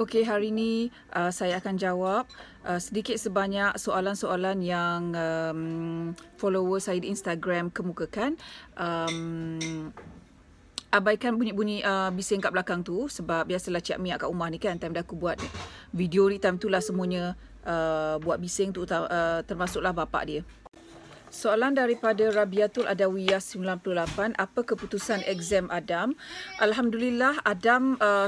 Okey, hari ini uh, saya akan jawab uh, sedikit sebanyak soalan-soalan yang um, follower saya di Instagram kemukakan. Um, abaikan bunyi-bunyi uh, bising kat belakang tu sebab biasalah Cik Mia kat rumah ni kan time dah aku buat video ni time tu lah semuanya uh, buat bising tu uh, termasuklah bapak dia. Soalan daripada Rabiatul Adawiyah 98, apa keputusan exam Adam? Alhamdulillah Adam uh,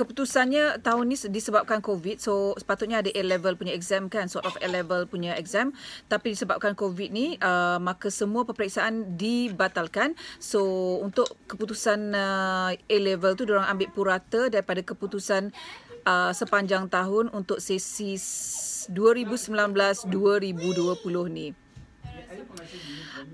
keputusannya tahun ni disebabkan COVID. So sepatutnya ada A-level punya exam kan, sort of A-level punya exam. Tapi disebabkan COVID ni, uh, maka semua peperiksaan dibatalkan. So untuk keputusan uh, A-level tu, diorang ambil purata daripada keputusan uh, sepanjang tahun untuk sesi 2019-2020 ni.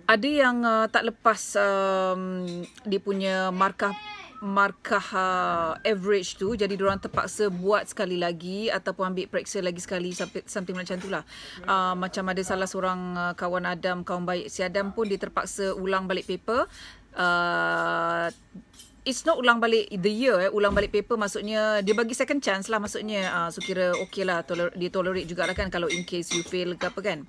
Ada yang uh, tak lepas um, dia punya markah markah uh, average tu jadi orang terpaksa buat sekali lagi ataupun ambil periksa lagi sekali sampai something macam tu lah uh, macam ada salah seorang uh, kawan Adam kawan baik si Adam pun dia terpaksa ulang balik paper uh, It's not ulang balik the year eh. Ulang balik paper maksudnya dia bagi second chance lah maksudnya. Uh, so kira okay lah. Toler- dia tolerate juga lah kan kalau in case you fail ke apa kan.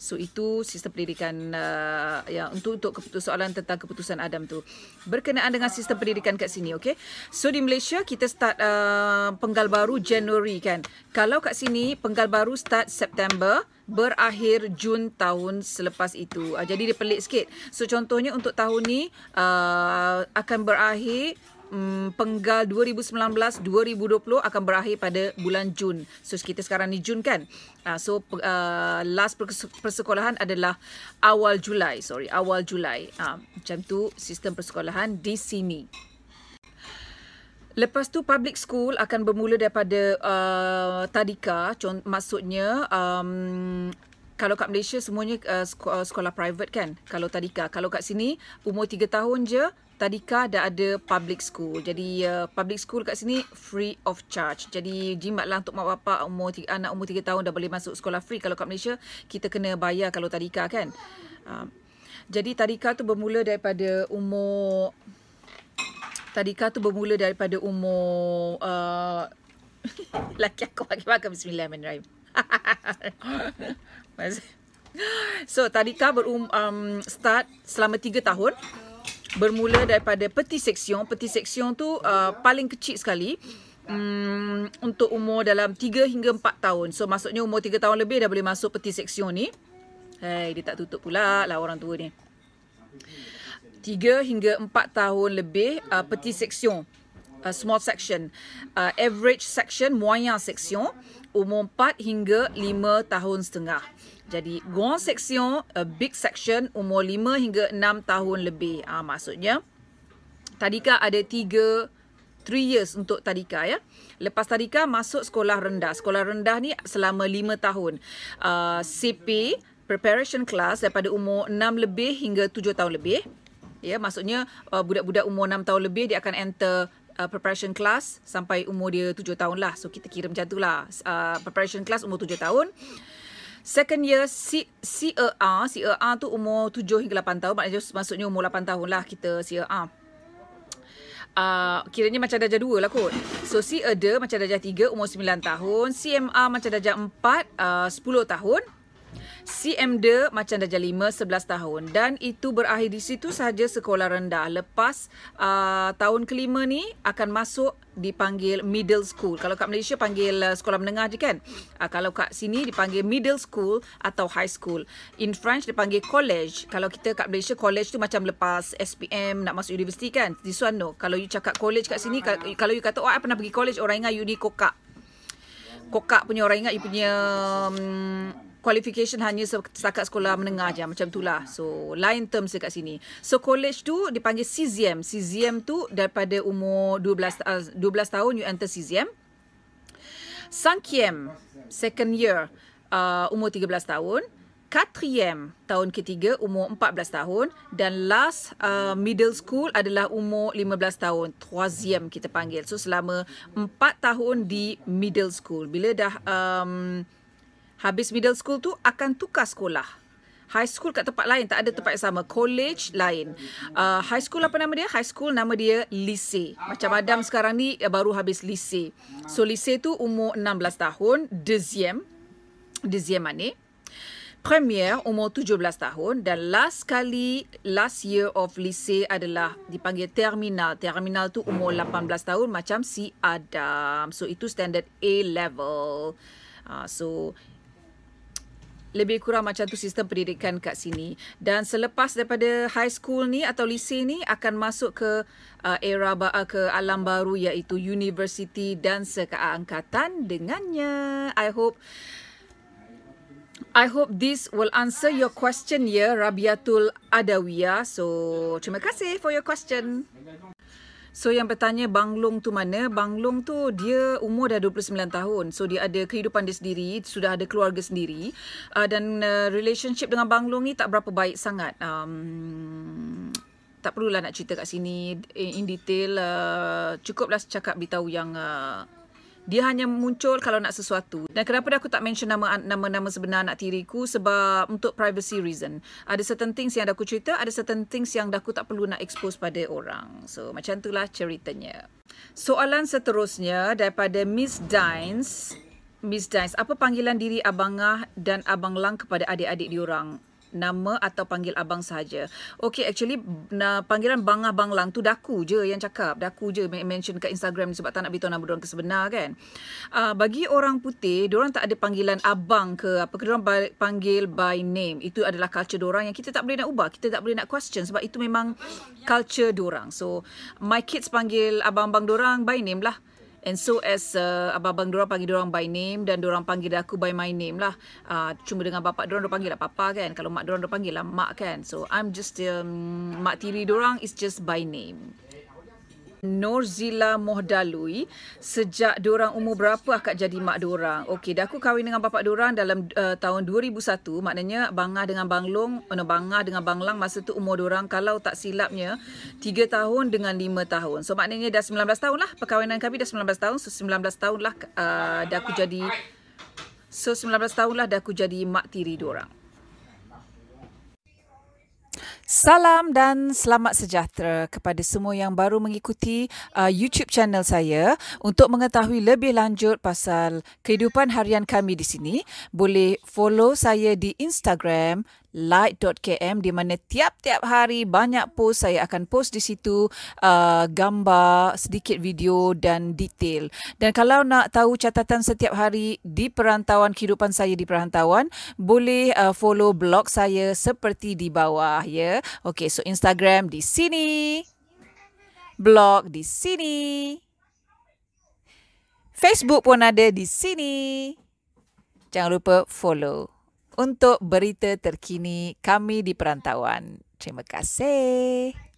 So itu sistem pendidikan uh, yang untuk untuk soalan tentang keputusan Adam tu berkenaan dengan sistem pendidikan kat sini, okay? So di Malaysia kita start uh, penggal baru Januari kan. Kalau kat sini penggal baru start September berakhir Jun tahun selepas itu. Uh, jadi dia pelik sikit. So contohnya untuk tahun ni uh, akan berakhir um, penggal 2019-2020 akan berakhir pada bulan Jun. So kita sekarang ni Jun kan. Uh, so uh, last persekolahan adalah awal Julai. Sorry, awal Julai. Uh, macam tu sistem persekolahan di sini. Lepas tu public school akan bermula daripada uh, tadika. Cont- maksudnya um, kalau kat Malaysia semuanya uh, sekolah, private kan. Kalau tadika. Kalau kat sini umur 3 tahun je Tadika dah ada public school. Jadi uh, public school kat sini free of charge. Jadi jimatlah untuk mak bapak umur tiga, anak umur 3 tahun dah boleh masuk sekolah free. Kalau kat Malaysia kita kena bayar kalau tadika kan. Uh, jadi tadika tu bermula daripada umur Tadika tu bermula daripada umur uh, laki aku bagi makan bismillahirrahmanirrahim. so tadika berum um, start selama 3 tahun bermula daripada peti seksion. Peti seksion tu uh, paling kecil sekali um, untuk umur dalam 3 hingga 4 tahun. So maksudnya umur 3 tahun lebih dah boleh masuk peti seksion ni. Hai, dia tak tutup pula lah orang tua ni. 3 hingga 4 tahun lebih uh, peti seksion. Uh, small section. Uh, average section, moyen section. Umur 4 hingga 5 tahun setengah. Jadi grand section, a big section umur 5 hingga 6 tahun lebih. Ah ha, maksudnya tadika ada 3 3 years untuk tadika ya. Lepas tadika masuk sekolah rendah. Sekolah rendah ni selama 5 tahun. Uh, CP preparation class daripada umur 6 lebih hingga 7 tahun lebih. Ya, maksudnya uh, budak-budak umur 6 tahun lebih dia akan enter uh, preparation class sampai umur dia 7 tahun lah. So kita kira macam tu lah. Uh, preparation class umur 7 tahun. Second year C, CER, CER tu umur 7 hingga 8 tahun. Maknanya maksudnya umur 8 tahun lah kita CER. Uh, kiranya macam darjah 2 lah kot. So CER macam darjah 3 umur 9 tahun. CMR macam darjah 4 uh, 10 tahun. CMD macam darjah 5 11 tahun. Dan itu berakhir di situ saja sekolah rendah. Lepas uh, tahun kelima ni akan masuk dipanggil middle school. Kalau kat Malaysia panggil uh, sekolah menengah je kan? Uh, kalau kat sini dipanggil middle school atau high school. In French dipanggil college. Kalau kita kat Malaysia college tu macam lepas SPM nak masuk universiti kan? This one no. Kalau you cakap college kat sini kalau you kata oh I pernah pergi college orang ingat you ni kokak. Kokak punya orang ingat you punya um, qualification hanya setakat sekolah menengah je macam itulah so lain terms dekat sini. So college tu dipanggil CZM CZM tu daripada umur 12 uh, 12 tahun you enter CZM Sankiem second year uh, umur 13 tahun. Katriem tahun ketiga umur 14 tahun. Dan last uh, middle school adalah umur 15 tahun. Troisième kita panggil. So selama 4 tahun di middle school. Bila dah um, Habis middle school tu akan tukar sekolah. High school kat tempat lain tak ada tempat yang sama. College lain. Uh, high school apa nama dia? High school nama dia lise. Macam Adam sekarang ni uh, baru habis lise. So lise tu umur 16 tahun. Deuxième. Deuxième année. Premier umur 17 tahun dan last kali last year of lise adalah dipanggil terminal. Terminal tu umur 18 tahun macam si Adam. So itu standard A level. Uh, so lebih kurang macam tu sistem pendidikan kat sini dan selepas daripada high school ni atau lise ni akan masuk ke uh, era uh, ke alam baru iaitu university dan sekeangkatan dengannya i hope I hope this will answer your question ya Rabiatul Adawiyah. So, terima kasih for your question. So yang bertanya Banglong tu mana? Banglong tu dia umur dah 29 tahun. So dia ada kehidupan dia sendiri, sudah ada keluarga sendiri. Uh, dan uh, relationship dengan Banglong ni tak berapa baik sangat. Um, tak perlulah nak cerita kat sini in detail. Uh, cukuplah cakap beritahu yang uh, dia hanya muncul kalau nak sesuatu. Dan kenapa aku tak mention nama nama-nama sebenar anak tiriku sebab untuk privacy reason. Ada certain things yang aku cerita, ada certain things yang aku tak perlu nak expose pada orang. So macam itulah ceritanya. Soalan seterusnya daripada Miss Dines. Miss Dines, apa panggilan diri Abangah dan Abang Lang kepada adik-adik diorang? Nama atau panggil abang sahaja. Okay, actually na, panggilan bangah banglang tu daku je yang cakap. Daku je mention kat Instagram sebab tak nak beritahu nama diorang kesebenar kan. Uh, bagi orang putih, diorang tak ada panggilan abang ke apa ke diorang panggil by name. Itu adalah culture diorang yang kita tak boleh nak ubah. Kita tak boleh nak question sebab itu memang culture diorang. So, my kids panggil abang-abang diorang by name lah. And so as uh, abang-abang diorang panggil diorang by name dan diorang panggil aku by my name lah. Uh, cuma dengan bapak diorang diorang panggil lah papa kan. Kalau mak diorang diorang panggil lah mak kan. So I'm just, um, mak tiri diorang is just by name. Norzila Mohdalui sejak diorang umur berapa akak jadi mak diorang? Okey, dah aku kahwin dengan bapak diorang dalam uh, tahun 2001. Maknanya bangah dengan banglong, no, bangah dengan banglang masa tu umur diorang kalau tak silapnya 3 tahun dengan 5 tahun. So maknanya dah 19 tahun lah perkahwinan kami dah 19 tahun. So 19 tahun lah uh, dah aku jadi So 19 tahun lah dah aku jadi mak tiri diorang. Salam dan selamat sejahtera kepada semua yang baru mengikuti uh, YouTube channel saya. Untuk mengetahui lebih lanjut pasal kehidupan harian kami di sini, boleh follow saya di Instagram light.km di mana tiap-tiap hari banyak post saya akan post di situ uh, gambar, sedikit video dan detail. Dan kalau nak tahu catatan setiap hari di perantauan kehidupan saya di perantauan, boleh uh, follow blog saya seperti di bawah ya. Okey, so Instagram di sini. Blog di sini. Facebook pun ada di sini. Jangan lupa follow untuk berita terkini kami di perantauan. Terima kasih.